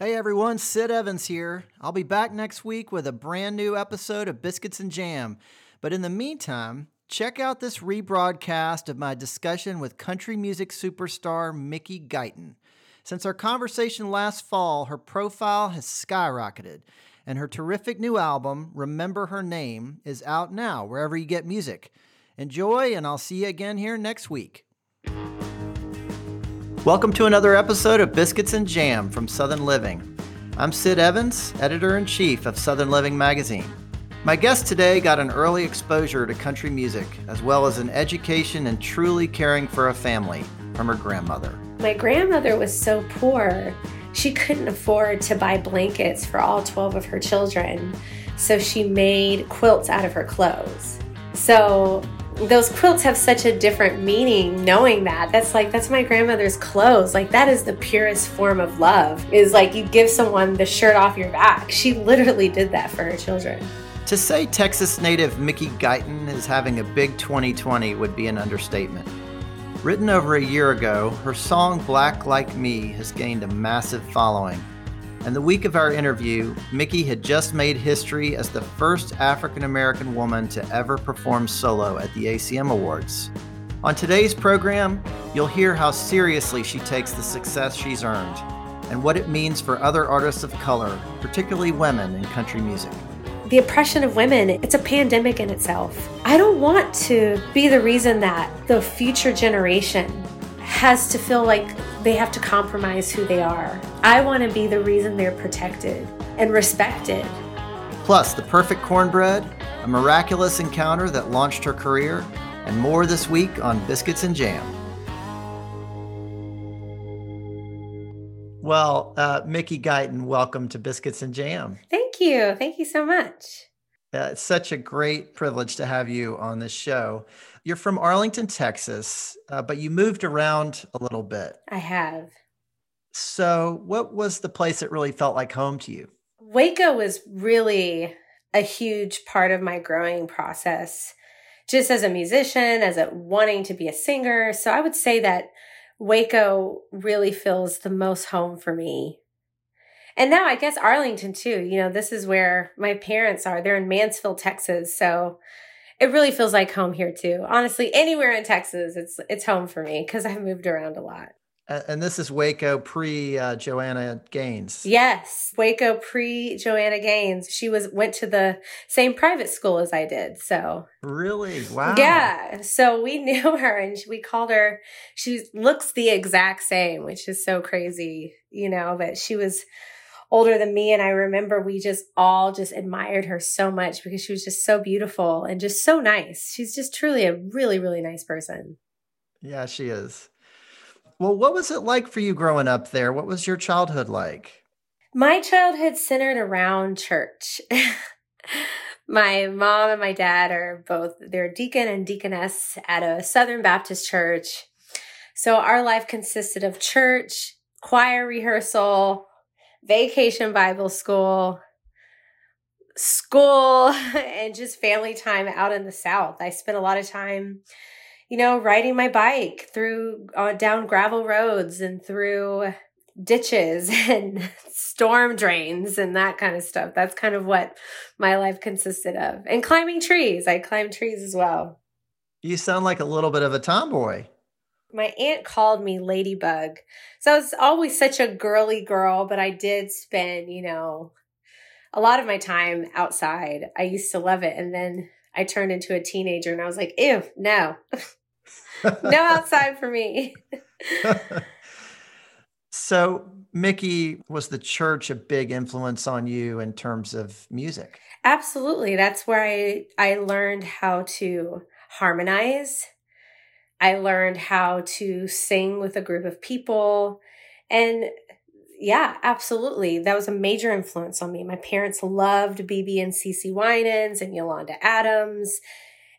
Hey everyone, Sid Evans here. I'll be back next week with a brand new episode of Biscuits and Jam. But in the meantime, check out this rebroadcast of my discussion with country music superstar Mickey Guyton. Since our conversation last fall, her profile has skyrocketed, and her terrific new album, Remember Her Name, is out now wherever you get music. Enjoy, and I'll see you again here next week. Welcome to another episode of Biscuits and Jam from Southern Living. I'm Sid Evans, editor in chief of Southern Living magazine. My guest today got an early exposure to country music, as well as an education in truly caring for a family from her grandmother. My grandmother was so poor, she couldn't afford to buy blankets for all 12 of her children. So she made quilts out of her clothes. So those quilts have such a different meaning knowing that that's like that's my grandmother's clothes like that is the purest form of love is like you give someone the shirt off your back she literally did that for her children To say Texas native Mickey Guyton is having a big 2020 would be an understatement. Written over a year ago, her song Black Like Me has gained a massive following. And the week of our interview, Mickey had just made history as the first African American woman to ever perform solo at the ACM Awards. On today's program, you'll hear how seriously she takes the success she's earned and what it means for other artists of color, particularly women in country music. the oppression of women it's a pandemic in itself i don't want to be the reason that the future generation has to feel like they have to compromise who they are i want to be the reason they're protected and respected Plus, the perfect cornbread, a miraculous encounter that launched her career, and more this week on Biscuits and Jam. Well, uh, Mickey Guyton, welcome to Biscuits and Jam. thank you thank you so much Uh, it's such a great privilege to have you on this show. You're from Arlington, Texas, uh, but you moved around a little bit. i have So, what was the place that really felt like home to you? Waco was really a huge part of my growing process, just as a musician, as a wanting to be a singer. So I would say that Waco really feels the most home for me. And now I guess Arlington too. You know, this is where my parents are. They're in Mansfield, Texas. So it really feels like home here too. Honestly, anywhere in Texas, it's it's home for me because I've moved around a lot. Uh, and this is Waco pre uh, Joanna Gaines. Yes, Waco pre Joanna Gaines. She was went to the same private school as I did. So Really? Wow. yeah, so we knew her and we called her. She looks the exact same, which is so crazy, you know. But she was older than me, and I remember we just all just admired her so much because she was just so beautiful and just so nice. She's just truly a really really nice person. Yeah, she is. Well, what was it like for you growing up there? What was your childhood like? My childhood centered around church. my mom and my dad are both they're deacon and deaconess at a Southern Baptist church. So our life consisted of church, choir rehearsal, vacation Bible school, school, and just family time out in the South. I spent a lot of time you know, riding my bike through uh, down gravel roads and through ditches and storm drains and that kind of stuff. That's kind of what my life consisted of. And climbing trees. I climbed trees as well. You sound like a little bit of a tomboy. My aunt called me Ladybug. So I was always such a girly girl, but I did spend, you know, a lot of my time outside. I used to love it. And then I turned into a teenager and I was like, ew, no. no outside for me. so, Mickey, was the church a big influence on you in terms of music? Absolutely. That's where I I learned how to harmonize. I learned how to sing with a group of people and Yeah, absolutely. That was a major influence on me. My parents loved BeBe and CeCe Winans and Yolanda Adams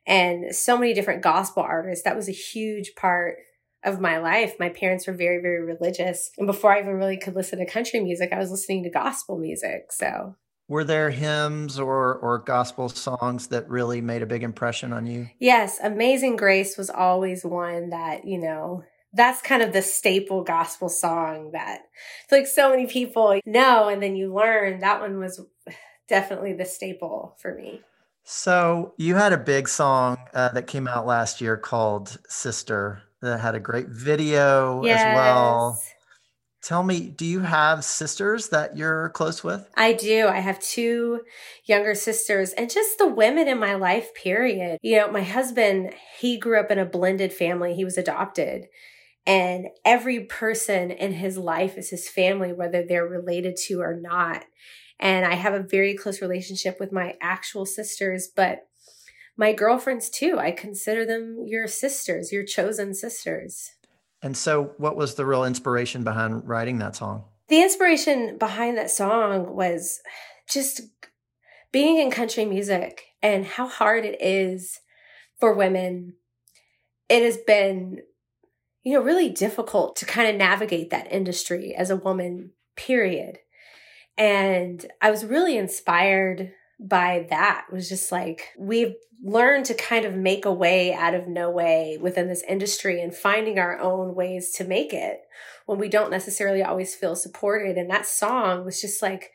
and so many different gospel artists. That was a huge part of my life. My parents were very, very religious. And before I even really could listen to country music, I was listening to gospel music. So were there hymns or or gospel songs that really made a big impression on you? Yes, Amazing Grace was always one that, you know, that's kind of the staple gospel song that like so many people know and then you learn that one was definitely the staple for me. So you had a big song uh, that came out last year called Sister that had a great video yes. as well. Tell me, do you have sisters that you're close with? I do. I have two younger sisters and just the women in my life, period. You know, my husband, he grew up in a blended family. He was adopted. And every person in his life is his family, whether they're related to or not. And I have a very close relationship with my actual sisters, but my girlfriends too. I consider them your sisters, your chosen sisters. And so, what was the real inspiration behind writing that song? The inspiration behind that song was just being in country music and how hard it is for women. It has been, you know, really difficult to kind of navigate that industry as a woman, period. And I was really inspired by that. Was just like, we've learn to kind of make a way out of no way within this industry and finding our own ways to make it when we don't necessarily always feel supported. And that song was just like,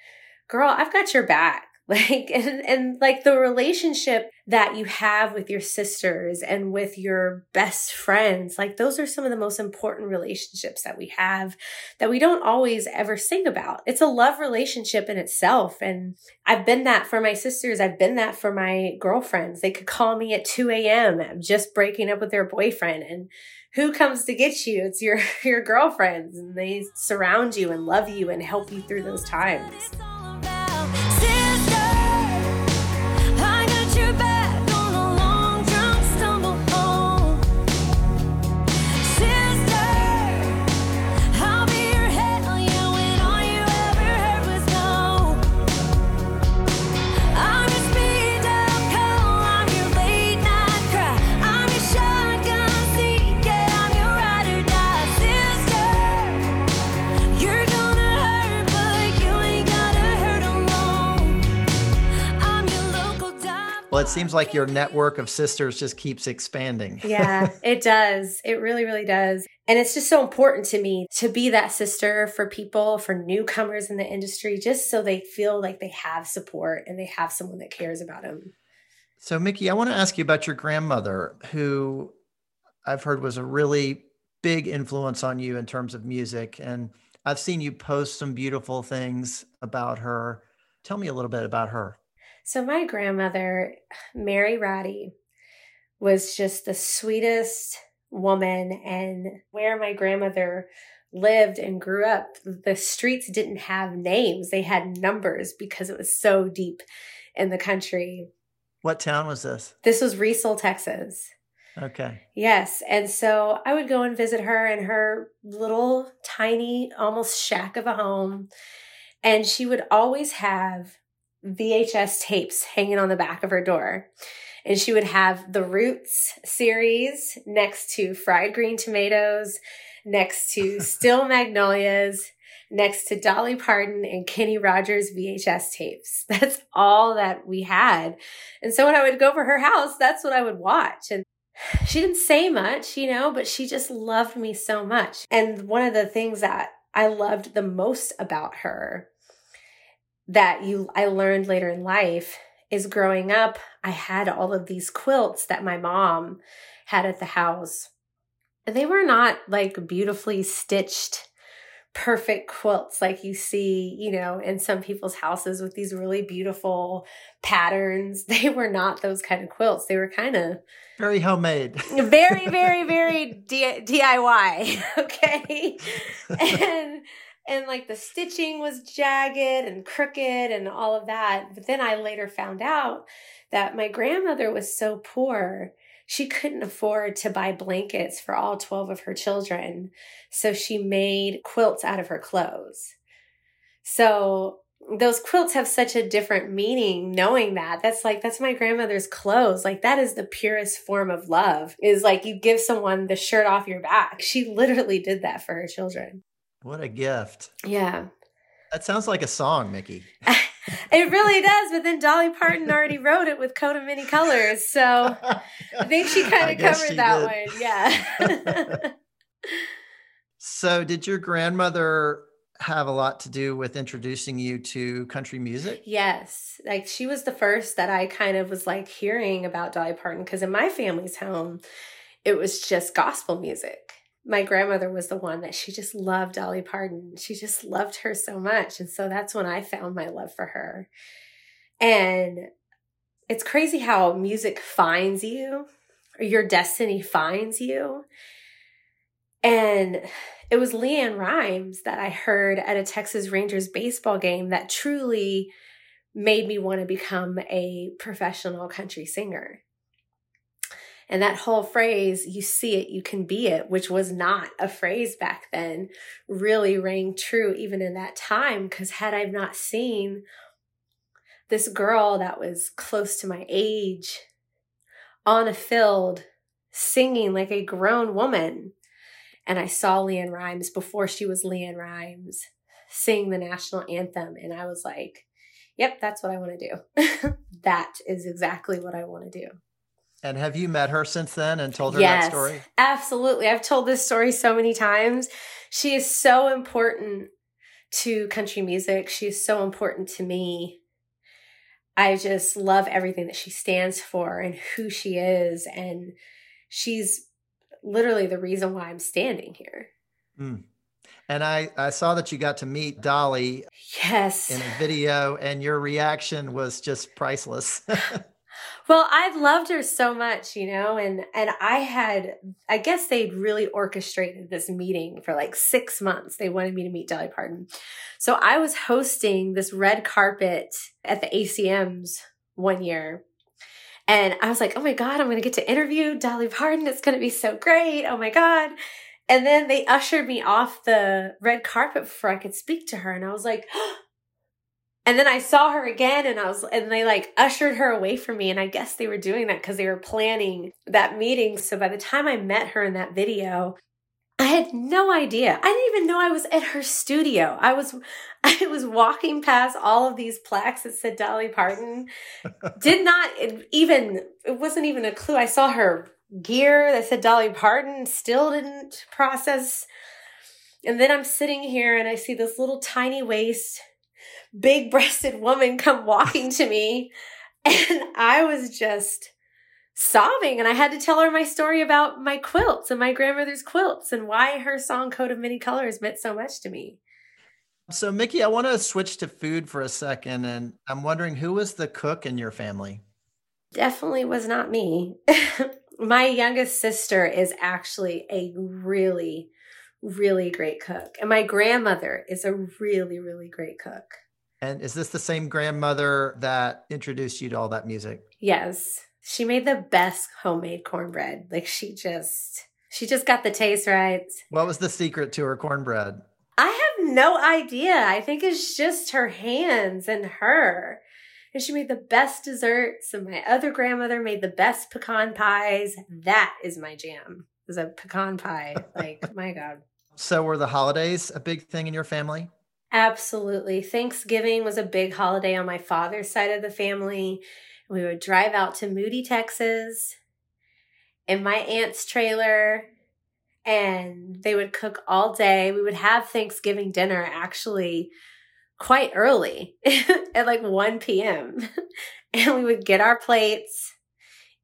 girl, I've got your back. Like, and, and like the relationship that you have with your sisters and with your best friends, like those are some of the most important relationships that we have that we don't always ever sing about. It's a love relationship in itself. And I've been that for my sisters. I've been that for my girlfriends. They could call me at 2 a.m. just breaking up with their boyfriend and who comes to get you? It's your, your girlfriends and they surround you and love you and help you through those times. Well, it seems like your network of sisters just keeps expanding. yeah, it does. It really, really does. And it's just so important to me to be that sister for people, for newcomers in the industry, just so they feel like they have support and they have someone that cares about them. So, Mickey, I want to ask you about your grandmother, who I've heard was a really big influence on you in terms of music. And I've seen you post some beautiful things about her. Tell me a little bit about her. So, my grandmother, Mary Roddy, was just the sweetest woman. And where my grandmother lived and grew up, the streets didn't have names, they had numbers because it was so deep in the country. What town was this? This was Riesel, Texas. Okay. Yes. And so I would go and visit her in her little tiny, almost shack of a home. And she would always have VHS tapes hanging on the back of her door. And she would have the Roots series next to fried green tomatoes, next to Steel Magnolias, next to Dolly Parton and Kenny Rogers VHS tapes. That's all that we had. And so when I would go over her house, that's what I would watch. And she didn't say much, you know, but she just loved me so much. And one of the things that I loved the most about her that you I learned later in life is growing up, I had all of these quilts that my mom had at the house. And they were not like beautifully stitched perfect quilts like you see, you know, in some people's houses with these really beautiful patterns. They were not those kind of quilts. They were kind of very homemade. very, very, very D- DIY. Okay. and and like the stitching was jagged and crooked and all of that. But then I later found out that my grandmother was so poor, she couldn't afford to buy blankets for all 12 of her children. So she made quilts out of her clothes. So those quilts have such a different meaning knowing that that's like that's my grandmother's clothes like that is the purest form of love is like you give someone the shirt off your back she literally did that for her children what a gift yeah that sounds like a song mickey it really does but then dolly parton already wrote it with coat of many colors so i think she kind of covered that did. one yeah so did your grandmother have a lot to do with introducing you to country music? Yes. Like she was the first that I kind of was like hearing about Dolly Parton because in my family's home, it was just gospel music. My grandmother was the one that she just loved Dolly Parton. She just loved her so much. And so that's when I found my love for her. And it's crazy how music finds you, or your destiny finds you. And it was LeAnn Rimes that I heard at a Texas Rangers baseball game that truly made me want to become a professional country singer. And that whole phrase, you see it, you can be it, which was not a phrase back then, really rang true even in that time. Because had I not seen this girl that was close to my age on a field singing like a grown woman, and I saw LeAnn Rimes before she was LeAnn Rimes sing the national anthem. And I was like, yep, that's what I want to do. that is exactly what I want to do. And have you met her since then and told her yes, that story? Absolutely. I've told this story so many times. She is so important to country music. She is so important to me. I just love everything that she stands for and who she is. And she's literally the reason why I'm standing here. Mm. And I, I saw that you got to meet Dolly. Yes. In a video, and your reaction was just priceless. well, I've loved her so much, you know, and and I had I guess they'd really orchestrated this meeting for like six months. They wanted me to meet Dolly Parton. So I was hosting this red carpet at the ACMs one year and I was like, oh my God, I'm going to get to interview Dolly Parton. It's going to be so great. Oh my God. And then they ushered me off the red carpet before I could speak to her. And I was like, and then I saw her again and I was, and they like ushered her away from me. And I guess they were doing that because they were planning that meeting. So by the time I met her in that video, I had no idea. I didn't even know I was at her studio. I was I was walking past all of these plaques that said Dolly Parton. Did not even it wasn't even a clue. I saw her gear that said Dolly Parton, still didn't process. And then I'm sitting here and I see this little tiny waist, big breasted woman come walking to me. And I was just sobbing and I had to tell her my story about my quilts and my grandmother's quilts and why her song Coat of Many Colors meant so much to me. So Mickey, I want to switch to food for a second and I'm wondering who was the cook in your family? Definitely was not me. my youngest sister is actually a really really great cook and my grandmother is a really really great cook. And is this the same grandmother that introduced you to all that music? Yes. She made the best homemade cornbread. Like she just she just got the taste right. What was the secret to her cornbread? I have no idea. I think it's just her hands and her. And she made the best desserts, and my other grandmother made the best pecan pies. That is my jam. Is a pecan pie. Like, my God. So were the holidays a big thing in your family? Absolutely. Thanksgiving was a big holiday on my father's side of the family. We would drive out to Moody, Texas in my aunt's trailer and they would cook all day. We would have Thanksgiving dinner actually quite early at like 1 p.m. and we would get our plates,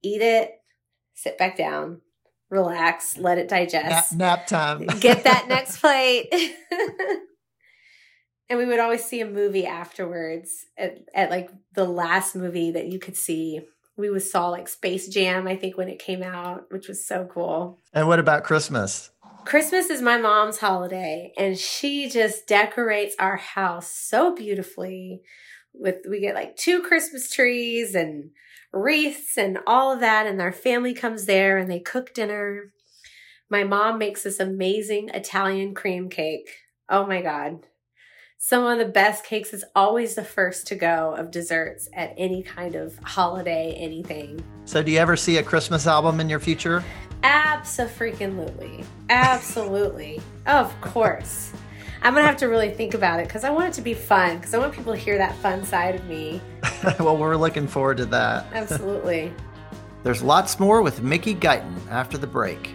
eat it, sit back down, relax, let it digest. Nap, nap time. get that next plate. And we would always see a movie afterwards at, at like the last movie that you could see. We was saw like space jam i think when it came out which was so cool. And what about christmas? Christmas is my mom's holiday and she just decorates our house so beautifully with we get like two christmas trees and wreaths and all of that and our family comes there and they cook dinner. My mom makes this amazing italian cream cake. Oh my god some of the best cakes is always the first to go of desserts at any kind of holiday, anything. So, do you ever see a Christmas album in your future? Absolutely. Absolutely. of course. I'm going to have to really think about it because I want it to be fun because I want people to hear that fun side of me. well, we're looking forward to that. Absolutely. There's lots more with Mickey Guyton after the break.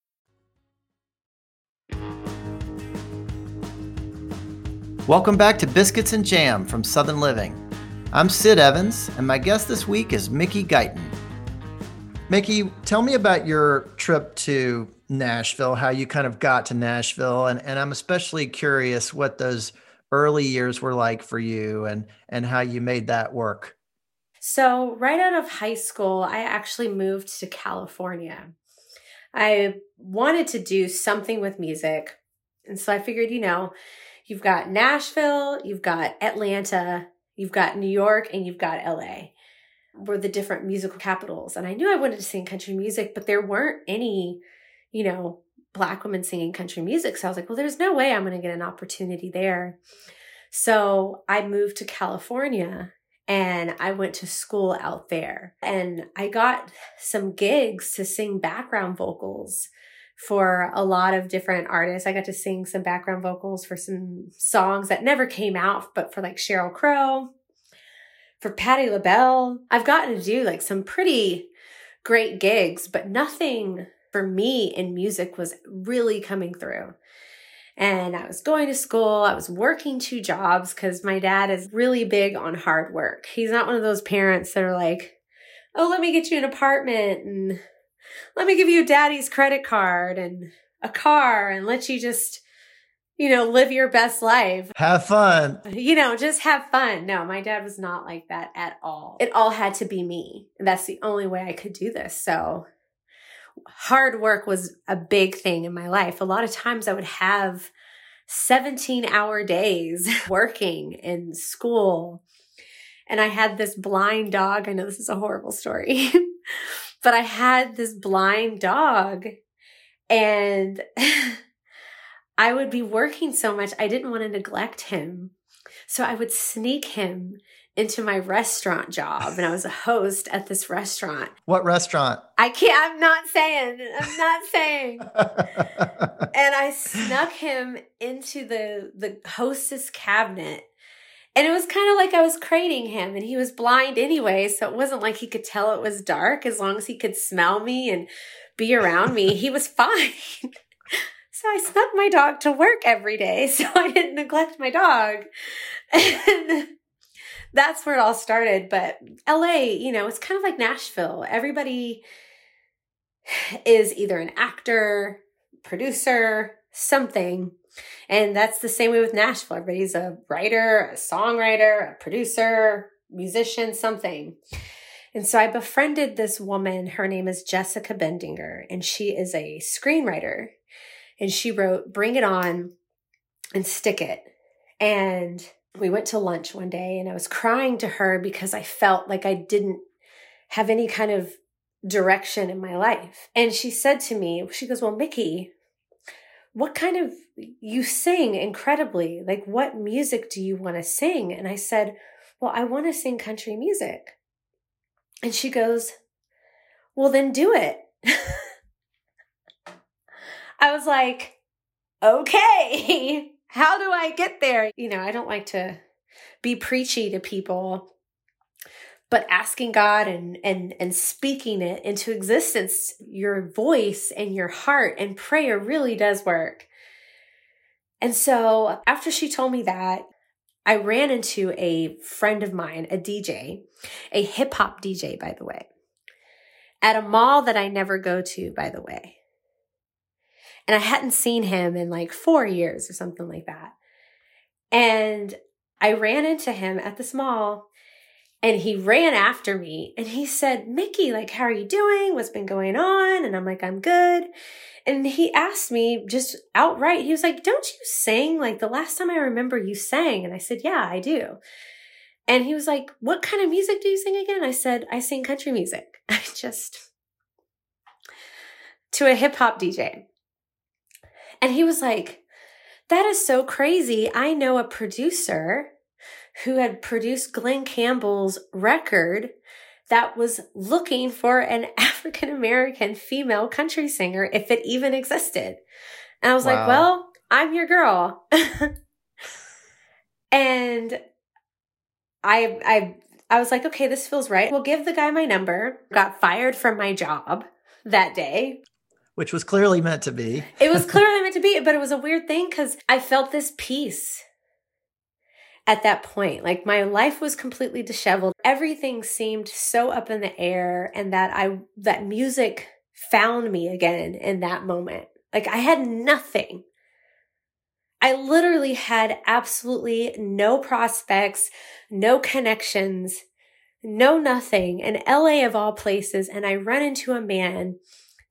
Welcome back to Biscuits and Jam from Southern Living. I'm Sid Evans, and my guest this week is Mickey Guyton. Mickey, tell me about your trip to Nashville, how you kind of got to Nashville, and, and I'm especially curious what those early years were like for you and, and how you made that work. So, right out of high school, I actually moved to California. I wanted to do something with music. And so I figured, you know, You've got Nashville, you've got Atlanta, you've got New York, and you've got LA were the different musical capitals. And I knew I wanted to sing country music, but there weren't any, you know, black women singing country music. So I was like, well, there's no way I'm going to get an opportunity there. So I moved to California and I went to school out there and I got some gigs to sing background vocals for a lot of different artists. I got to sing some background vocals for some songs that never came out, but for like Sheryl Crow, for Patti LaBelle. I've gotten to do like some pretty great gigs, but nothing for me in music was really coming through. And I was going to school, I was working two jobs because my dad is really big on hard work. He's not one of those parents that are like, oh, let me get you an apartment and let me give you daddy's credit card and a car and let you just, you know, live your best life. Have fun. You know, just have fun. No, my dad was not like that at all. It all had to be me. That's the only way I could do this. So hard work was a big thing in my life. A lot of times I would have 17 hour days working in school. And I had this blind dog. I know this is a horrible story. But I had this blind dog and I would be working so much, I didn't want to neglect him. So I would sneak him into my restaurant job and I was a host at this restaurant. What restaurant? I can't I'm not saying. I'm not saying. and I snuck him into the the hostess cabinet and it was kind of like I was crating him and he was blind anyway. So it wasn't like he could tell it was dark as long as he could smell me and be around me. He was fine. so I snuck my dog to work every day so I didn't neglect my dog. And that's where it all started. But LA, you know, it's kind of like Nashville. Everybody is either an actor, producer, something and that's the same way with Nashville. Everybody's a writer, a songwriter, a producer, musician, something. And so I befriended this woman. Her name is Jessica Bendinger, and she is a screenwriter. And she wrote Bring It On and Stick It. And we went to lunch one day, and I was crying to her because I felt like I didn't have any kind of direction in my life. And she said to me, She goes, Well, Mickey, what kind of you sing incredibly like what music do you want to sing and i said well i want to sing country music And she goes, Well, then do it. I was like, Okay, how do I get there? You know, I don't like to be preachy to people, but asking God and and and speaking it into existence, your voice and your heart and prayer really does work. And so after she told me that, I ran into a friend of mine, a DJ, a hip hop DJ, by the way, at a mall that I never go to, by the way. And I hadn't seen him in like four years or something like that. And I ran into him at this mall and he ran after me and he said, Mickey, like, how are you doing? What's been going on? And I'm like, I'm good. And he asked me just outright, he was like, Don't you sing? Like the last time I remember you sang. And I said, Yeah, I do. And he was like, What kind of music do you sing again? I said, I sing country music. I just, to a hip hop DJ. And he was like, That is so crazy. I know a producer who had produced Glen Campbell's record that was looking for an African American female country singer if it even existed. And I was wow. like, well, I'm your girl. and I I I was like, okay, this feels right. We'll give the guy my number. Got fired from my job that day. Which was clearly meant to be. it was clearly meant to be, but it was a weird thing because I felt this peace at that point. Like my life was completely disheveled. Everything seemed so up in the air and that I, that music found me again in that moment. Like I had nothing. I literally had absolutely no prospects, no connections, no nothing in LA of all places. And I run into a man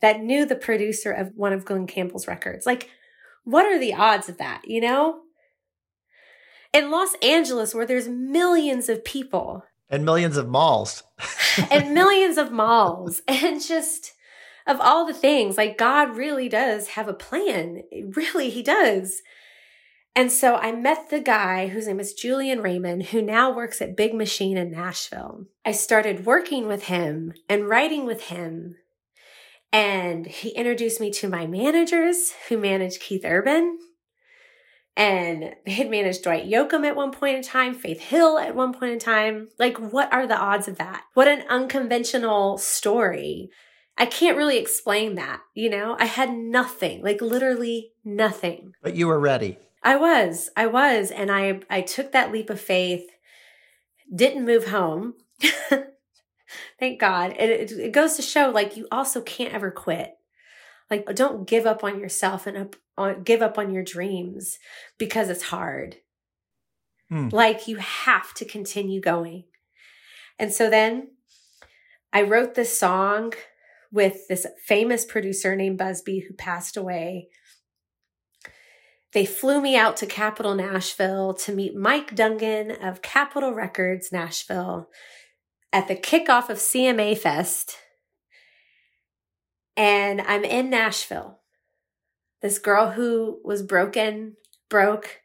that knew the producer of one of Glen Campbell's records. Like, what are the odds of that, you know? In Los Angeles where there's millions of people and millions of malls and millions of malls and just of all the things like God really does have a plan. Really, he does. And so I met the guy whose name is Julian Raymond, who now works at Big Machine in Nashville. I started working with him and writing with him. And he introduced me to my managers who manage Keith Urban and they had managed Dwight Yoakam at one point in time, Faith Hill at one point in time. Like, what are the odds of that? What an unconventional story. I can't really explain that, you know? I had nothing, like literally nothing. But you were ready. I was. I was. And I I took that leap of faith, didn't move home. Thank God. It, it, it goes to show like you also can't ever quit. Like, don't give up on yourself and up on, give up on your dreams because it's hard. Mm. Like, you have to continue going. And so then I wrote this song with this famous producer named busbee who passed away. They flew me out to Capitol Nashville to meet Mike Dungan of Capitol Records Nashville at the kickoff of CMA Fest and I'm in Nashville. This girl who was broken, broke,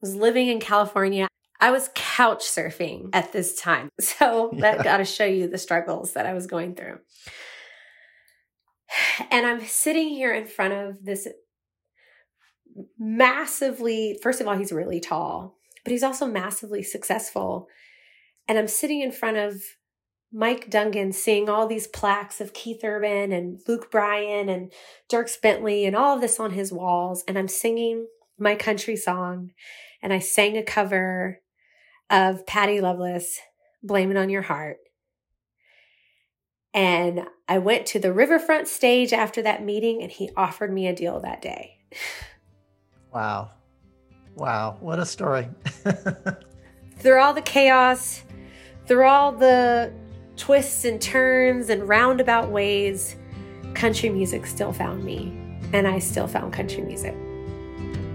was living in California. I was couch surfing at this time. So that got to show you the struggles that I was going through. And I'm sitting here in front of this massively, first of all, he's really tall, but he's also massively successful. And I'm sitting in front of Mike Dungan seeing all these plaques of Keith Urban and Luke Bryan and Dierks Bentley and all of this on his walls. And I'm singing my country song. And I sang a cover of Patty Loveless, Blame It on Your Heart. And I went to the riverfront stage after that meeting and he offered me a deal that day. Wow. Wow. What a story. through all the chaos, through all the twists and turns and roundabout ways, country music still found me, and I still found country music.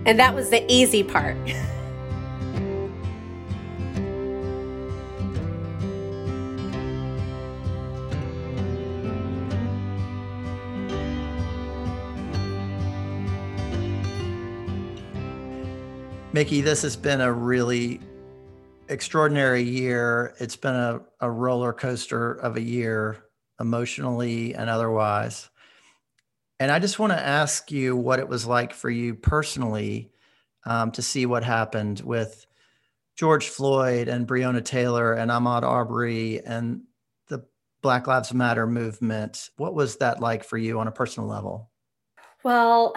And that was the easy part. Mickey, this has been a really extraordinary year. It's been a, a roller coaster of a year, emotionally and otherwise. And I just want to ask you what it was like for you personally um, to see what happened with George Floyd and Breonna Taylor and Ahmaud Arbery and the Black Lives Matter movement. What was that like for you on a personal level? Well,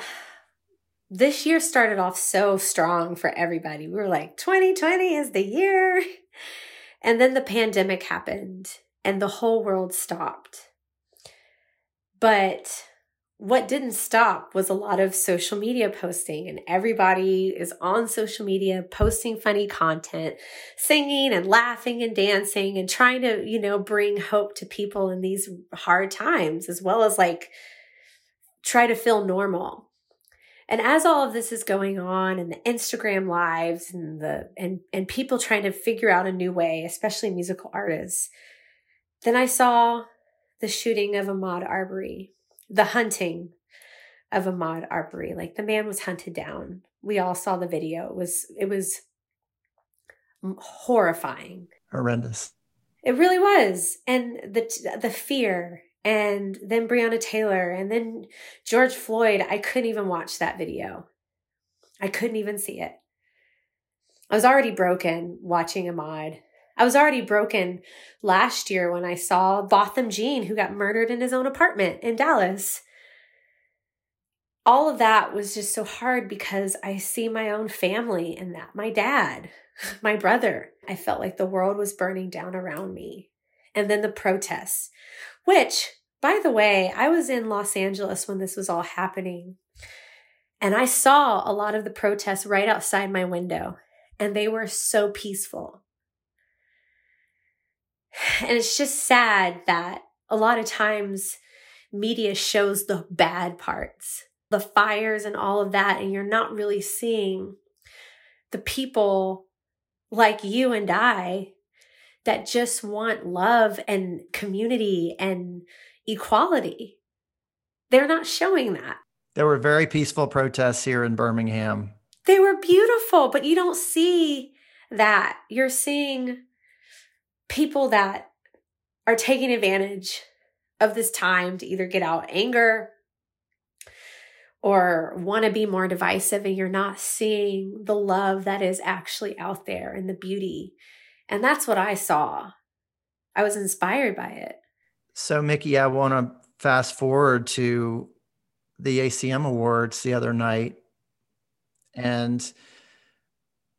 this year started off so strong for everybody. We were like, 2020 is the year. And then the pandemic happened and the whole world stopped. But what didn't stop was a lot of social media posting, and everybody is on social media posting funny content, singing and laughing and dancing and trying to, you know, bring hope to people in these hard times, as well as like try to feel normal. And as all of this is going on and the Instagram lives and the and and people trying to figure out a new way, especially musical artists, then I saw the shooting of Ahmaud Arbery, the hunting of Ahmaud Arbery. Like the man was hunted down. We all saw the video. It was it was horrifying. Horrendous. It really was. And the the fear and then Breonna Taylor and then George Floyd. I couldn't even watch that video. I couldn't even see it. I was already broken watching Ahmaud. I was already broken last year when I saw Botham Jean, who got murdered in his own apartment in Dallas. All of that was just so hard because I see my own family in that. My dad, my brother. I felt like the world was burning down around me. And then the protests which, by the way, I was in Los Angeles when this was all happening. And I saw a lot of the protests right outside my window, and they were so peaceful. And it's just sad that a lot of times media shows the bad parts, the fires and all of that, and you're not really seeing the people like you and I that just want love and community and equality. They're not showing that. There were very peaceful protests here in Birmingham. They were beautiful, but you don't see that. You're seeing people that are taking advantage of this time to either get out anger or want to be more divisive, and you're not seeing the love that is actually out there and the beauty and that's what I saw. I was inspired by it. So, Mickey, I want to fast forward to the ACM Awards the other night. And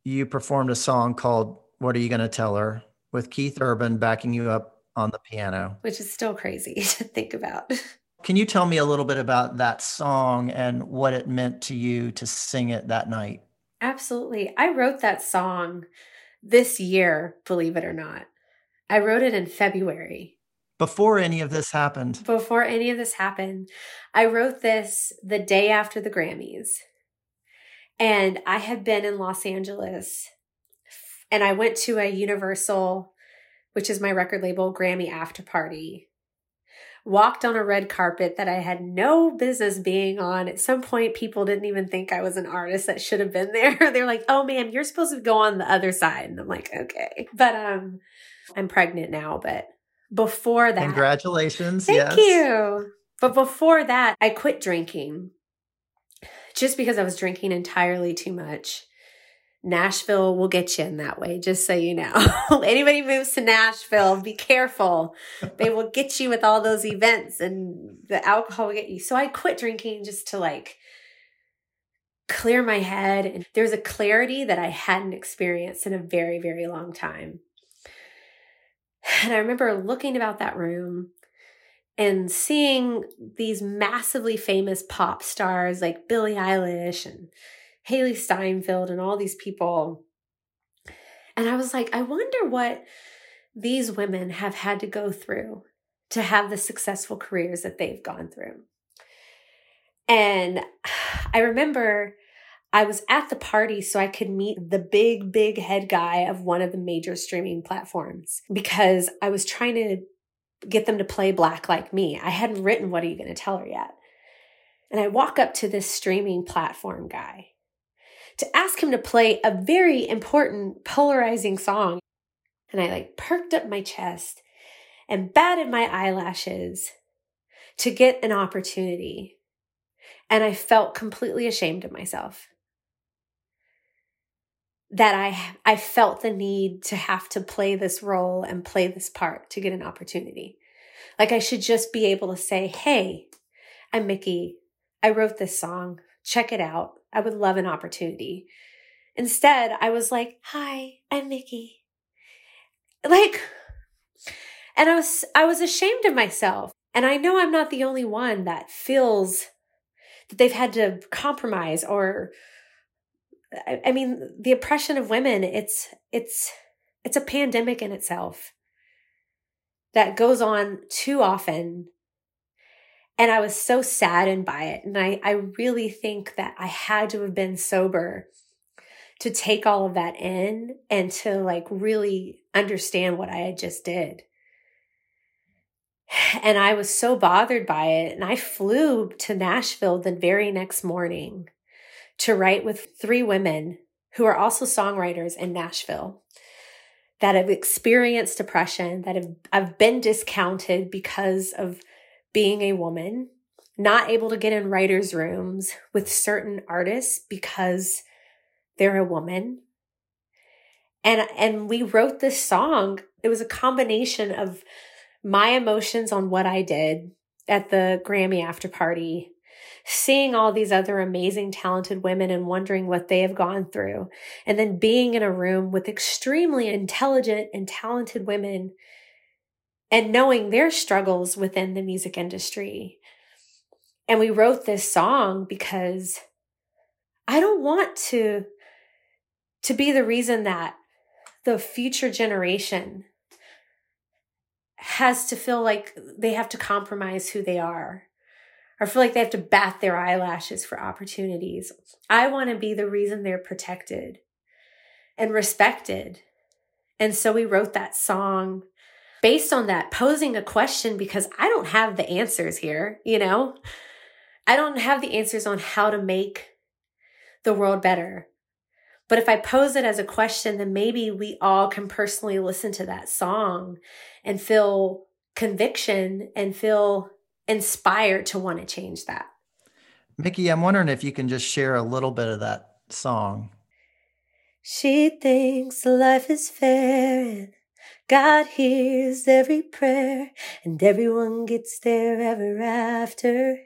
you performed a song called What Are You Going to Tell Her with Keith Urban backing you up on the piano, which is still crazy to think about. Can you tell me a little bit about that song and what it meant to you to sing it that night? Absolutely. I wrote that song this year, believe it or not. I wrote it in February. Before any of this happened. Before any of this happened. I wrote this the day after the Grammys. And I had been in Los Angeles and I went to a Universal, which is my record label, Grammy after party walked on a red carpet that I had no business being on. At some point, people didn't even think I was an artist that should have been there. They're like, "Oh, ma'am, you're supposed to go on the other side," and I'm like, "Okay." But um, I'm pregnant now. But before that, congratulations! Thank yes. you. But before that, I quit drinking just because I was drinking entirely too much. Nashville will get you in that way, just so you know. Anybody moves to Nashville, be careful. They will get you with all those events and the alcohol will get you. So I quit drinking just to like clear my head. And there's a clarity that I hadn't experienced in a very, very long time. And I remember looking about that room and seeing these massively famous pop stars like Billie Eilish and Hailee Steinfeld and all these people. And I was like, I wonder what these women have had to go through to have the successful careers that they've gone through. And I remember I was at the party so I could meet the big, big head guy of one of the major streaming platforms because I was trying to get them to play Black Like Me. I hadn't written What Are You Going to Tell Her yet. And I walk up to this streaming platform guy to ask him to play a very important, polarizing song. and I like perked up my chest and batted my eyelashes to get an opportunity. And I felt completely ashamed of myself. That I, I felt the need to have to play this role and play this part to get an opportunity. Like I should just be able to say, Hey, I'm Mickey. I wrote this song. Check it out. I would love an opportunity. Instead, I was like, Hi, I'm Mickey. Like, and I was, I was ashamed of myself. And I know I'm not the only one that feels that they've had to compromise or, I, I mean, the oppression of women, it's, it's, it's a pandemic in itself that goes on too often. And I was so saddened by it. And I, I really think that I had to have been sober to take all of that in and to like really understand what I had just did. And I was so bothered by it. And I flew to Nashville the very next morning to write with three women who are also songwriters in Nashville that have experienced depression, that have, have been discounted because of being a woman, not able to get in writers' rooms with certain artists because they're a woman. And, and we wrote this song. It was a combination of my emotions on what I did at the Grammy after party, seeing all these other amazing, talented women and wondering what they have gone through, and then being in a room with extremely intelligent and talented women and knowing their struggles within the music industry. And we wrote this song because I don't want to to be the reason that the future generation has to feel like they have to compromise who they are or feel like they have to bat their eyelashes for opportunities. I want to be the reason they're protected and respected. And so we wrote that song based on that, posing a question because I don't have the answers here, you know? I don't have the answers on how to make the world better. But if I pose it as a question, then maybe we all can personally listen to that song and feel conviction and feel inspired to want to change that. Mickey, I'm wondering if you can just share a little bit of that song. She thinks life is fair and God hears every prayer and everyone gets there ever after.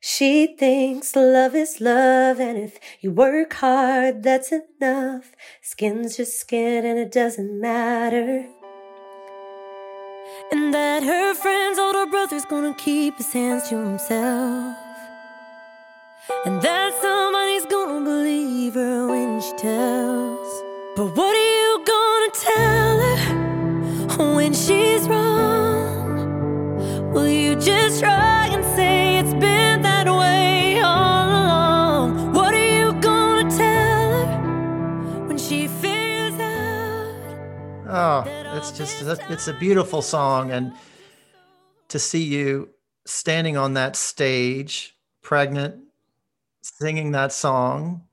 She thinks love is love, and if you work hard, that's enough. Skin's just skin, and it doesn't matter. And that her friend's older brother's gonna keep his hands to himself. And that somebody's gonna believe her when she tells. But what are you gonna tell her when she's wrong? Will you just try and say it's been that way all along? What are you gonna tell her when she figures out? Oh, it's just it's a beautiful song and to see you standing on that stage pregnant singing that song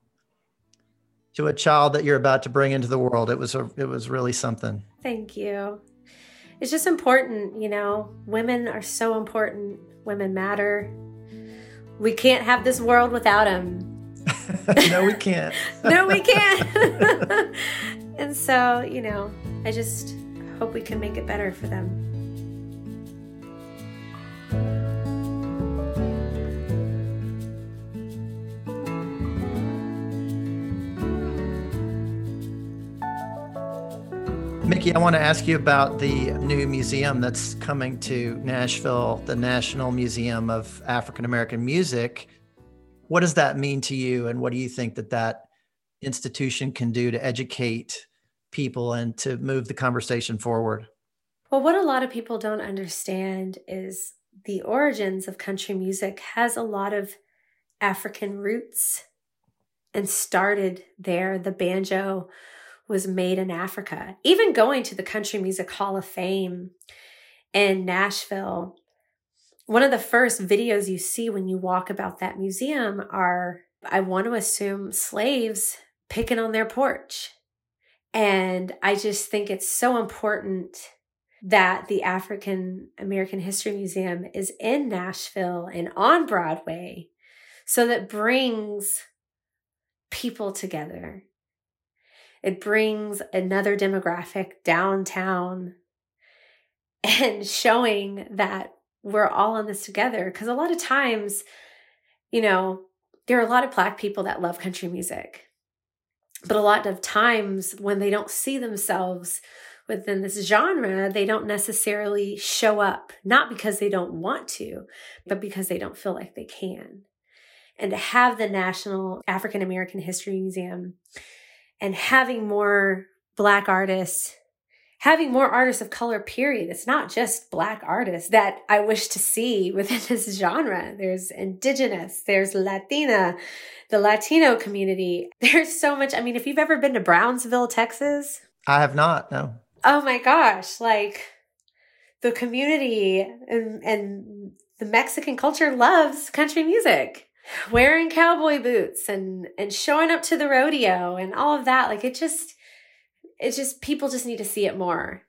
to a child that you're about to bring into the world it was a, it was really something Thank you. It's just important, you know, women are so important. Women matter. We can't have this world without them. no we can't no, we can't. and so, you know, I just hope we can make it better for them. Mickey, I want to ask you about the new museum that's coming to Nashville, the National Museum of African American Music. What does that mean to you, and what do you think that that institution can do to educate people and to move the conversation forward? Well, what a lot of people don't understand is the origins of country music has a lot of African roots and started there. The banjo was made in Africa. Even going to the Country Music Hall of Fame in Nashville, one of the first videos you see when you walk about that museum are, I want to assume, slaves picking on their porch. And I just think it's so important that the African American History Museum is in Nashville and on Broadway so that brings people together. It brings another demographic downtown and showing that we're all in this together. Because a lot of times, you know, there are a lot of Black people that love country music. But a lot of times when they don't see themselves within this genre, they don't necessarily show up, not because they don't want to, but because they don't feel like they can. And to have the National African American History Museum and having more Black artists, having more artists of color, period. It's not just Black artists that I wish to see within this genre. There's Indigenous, there's Latina, the Latino community. There's so much. I mean, if you've ever been to Brownsville, Texas, I have not, no. Oh my gosh, like the community and, and the Mexican culture loves country music. Wearing cowboy boots and and showing up to the rodeo and all of that like it just it's just people just need to see it more.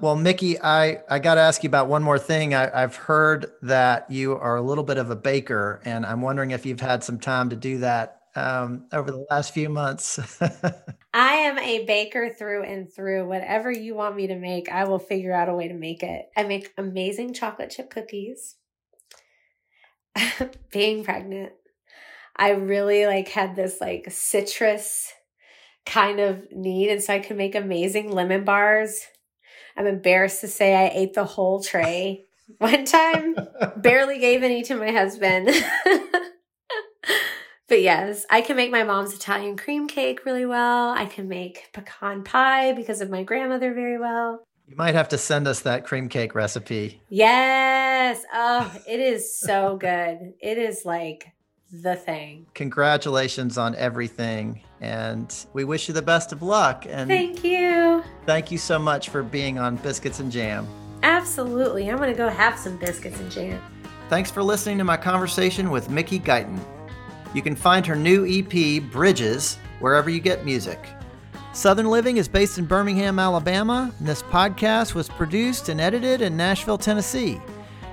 Well, Mickey, I, I got to ask you about one more thing. I, I've heard that you are a little bit of a baker, and I'm wondering if you've had some time to do that um, over the last few months. I am a baker through and through. Whatever you want me to make, I will figure out a way to make it. I make amazing chocolate chip cookies. Being pregnant, I really like had this like citrus kind of need, and so I could make amazing lemon bars. I'm embarrassed to say I ate the whole tray one time, barely gave any to my husband. But yes, I can make my mom's Italian cream cake really well. I can make pecan pie because of my grandmother very well. You might have to send us that cream cake recipe. Yes. Oh, it is so good. It is like the thing. Congratulations on everything. And we wish you the best of luck. And thank you. Thank you so much for being on Biscuits and Jam. Absolutely. I'm going to go have some biscuits and jam. Thanks for listening to my conversation with Mickey Guyton. You can find her new EP, Bridges, wherever you get music. Southern Living is based in Birmingham, Alabama, and this podcast was produced and edited in Nashville, Tennessee.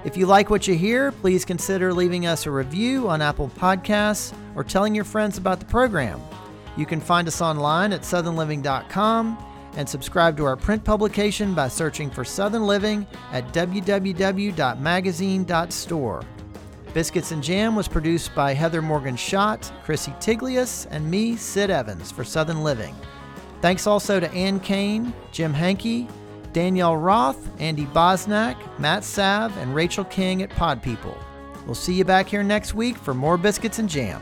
If you like what you hear, please consider leaving us a review on Apple Podcasts or telling your friends about the program. You can find us online at southernliving.com and subscribe to our print publication by searching for Southern Living at www.magazine.store. Biscuits and Jam was produced by Heather Morgan Schott, Krissy Tiglias, and me, Sid Evans, for Southern Living. Thanks also to Ann Kane, Jim Hankey, Danielle Roth, Andy Bosnack, Matt Sav, and Rachel King at Pod People. We'll see you back here next week for more Biscuits and Jam.